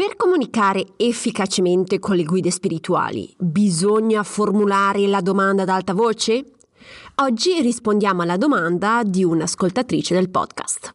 Per comunicare efficacemente con le guide spirituali, bisogna formulare la domanda ad alta voce? Oggi rispondiamo alla domanda di un'ascoltatrice del podcast.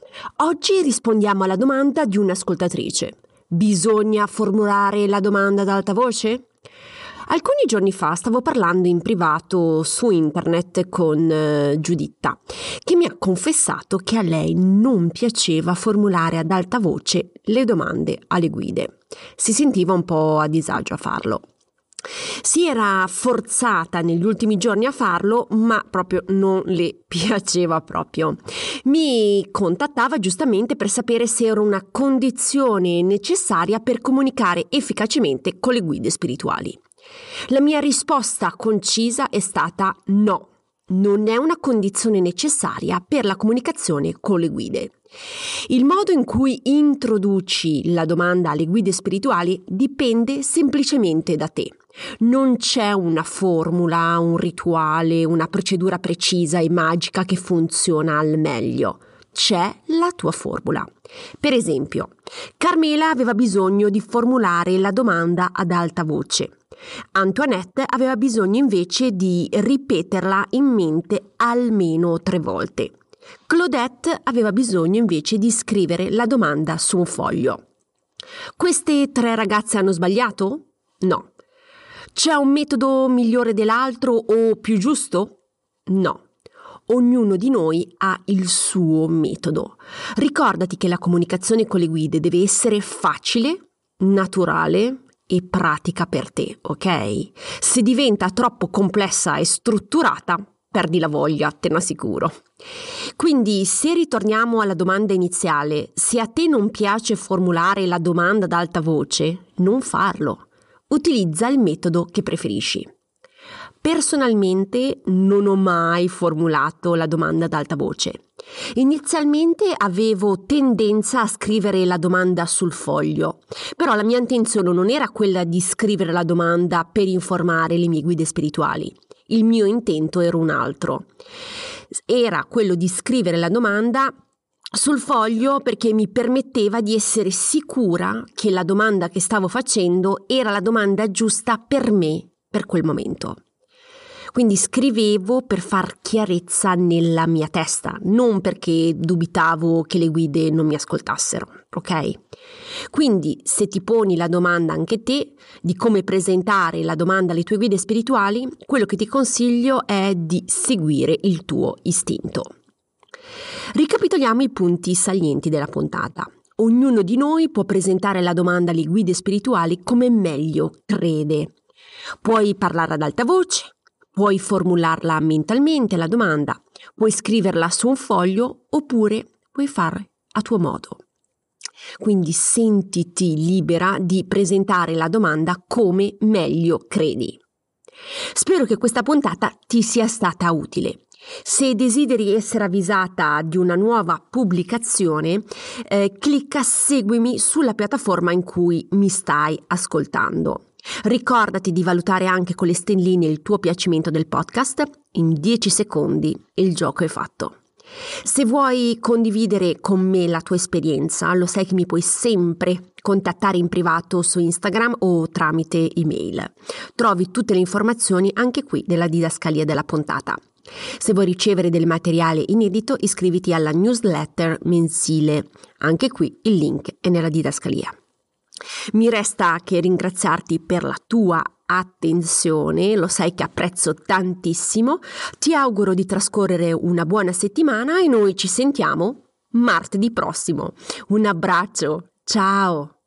Oggi rispondiamo alla domanda di un'ascoltatrice. Bisogna formulare la domanda ad alta voce? Alcuni giorni fa stavo parlando in privato su internet con uh, Giuditta, che mi ha confessato che a lei non piaceva formulare ad alta voce le domande alle guide. Si sentiva un po' a disagio a farlo. Si era forzata negli ultimi giorni a farlo, ma proprio non le piaceva proprio. Mi contattava giustamente per sapere se era una condizione necessaria per comunicare efficacemente con le guide spirituali. La mia risposta concisa è stata no. Non è una condizione necessaria per la comunicazione con le guide. Il modo in cui introduci la domanda alle guide spirituali dipende semplicemente da te. Non c'è una formula, un rituale, una procedura precisa e magica che funziona al meglio. C'è la tua formula. Per esempio, Carmela aveva bisogno di formulare la domanda ad alta voce. Antoinette aveva bisogno invece di ripeterla in mente almeno tre volte. Claudette aveva bisogno invece di scrivere la domanda su un foglio. Queste tre ragazze hanno sbagliato? No. C'è un metodo migliore dell'altro o più giusto? No. Ognuno di noi ha il suo metodo. Ricordati che la comunicazione con le guide deve essere facile, naturale e pratica per te, ok? Se diventa troppo complessa e strutturata, perdi la voglia, te ne assicuro. Quindi, se ritorniamo alla domanda iniziale, se a te non piace formulare la domanda ad alta voce, non farlo. Utilizza il metodo che preferisci. Personalmente non ho mai formulato la domanda ad alta voce. Inizialmente avevo tendenza a scrivere la domanda sul foglio, però la mia intenzione non era quella di scrivere la domanda per informare le mie guide spirituali. Il mio intento era un altro. Era quello di scrivere la domanda sul foglio perché mi permetteva di essere sicura che la domanda che stavo facendo era la domanda giusta per me per quel momento. Quindi scrivevo per far chiarezza nella mia testa, non perché dubitavo che le guide non mi ascoltassero, ok? Quindi se ti poni la domanda anche te di come presentare la domanda alle tue guide spirituali, quello che ti consiglio è di seguire il tuo istinto. Ricapitoliamo i punti salienti della puntata. Ognuno di noi può presentare la domanda alle guide spirituali come meglio crede. Puoi parlare ad alta voce, Puoi formularla mentalmente la domanda, puoi scriverla su un foglio oppure puoi fare a tuo modo. Quindi sentiti libera di presentare la domanda come meglio credi. Spero che questa puntata ti sia stata utile. Se desideri essere avvisata di una nuova pubblicazione, eh, clicca seguimi sulla piattaforma in cui mi stai ascoltando. Ricordati di valutare anche con le stelline il tuo piacimento del podcast. In 10 secondi il gioco è fatto. Se vuoi condividere con me la tua esperienza, lo sai che mi puoi sempre contattare in privato su Instagram o tramite email. Trovi tutte le informazioni anche qui nella didascalia della puntata. Se vuoi ricevere del materiale inedito, iscriviti alla newsletter mensile. Anche qui il link è nella didascalia. Mi resta che ringraziarti per la tua attenzione, lo sai che apprezzo tantissimo. Ti auguro di trascorrere una buona settimana e noi ci sentiamo martedì prossimo. Un abbraccio, ciao!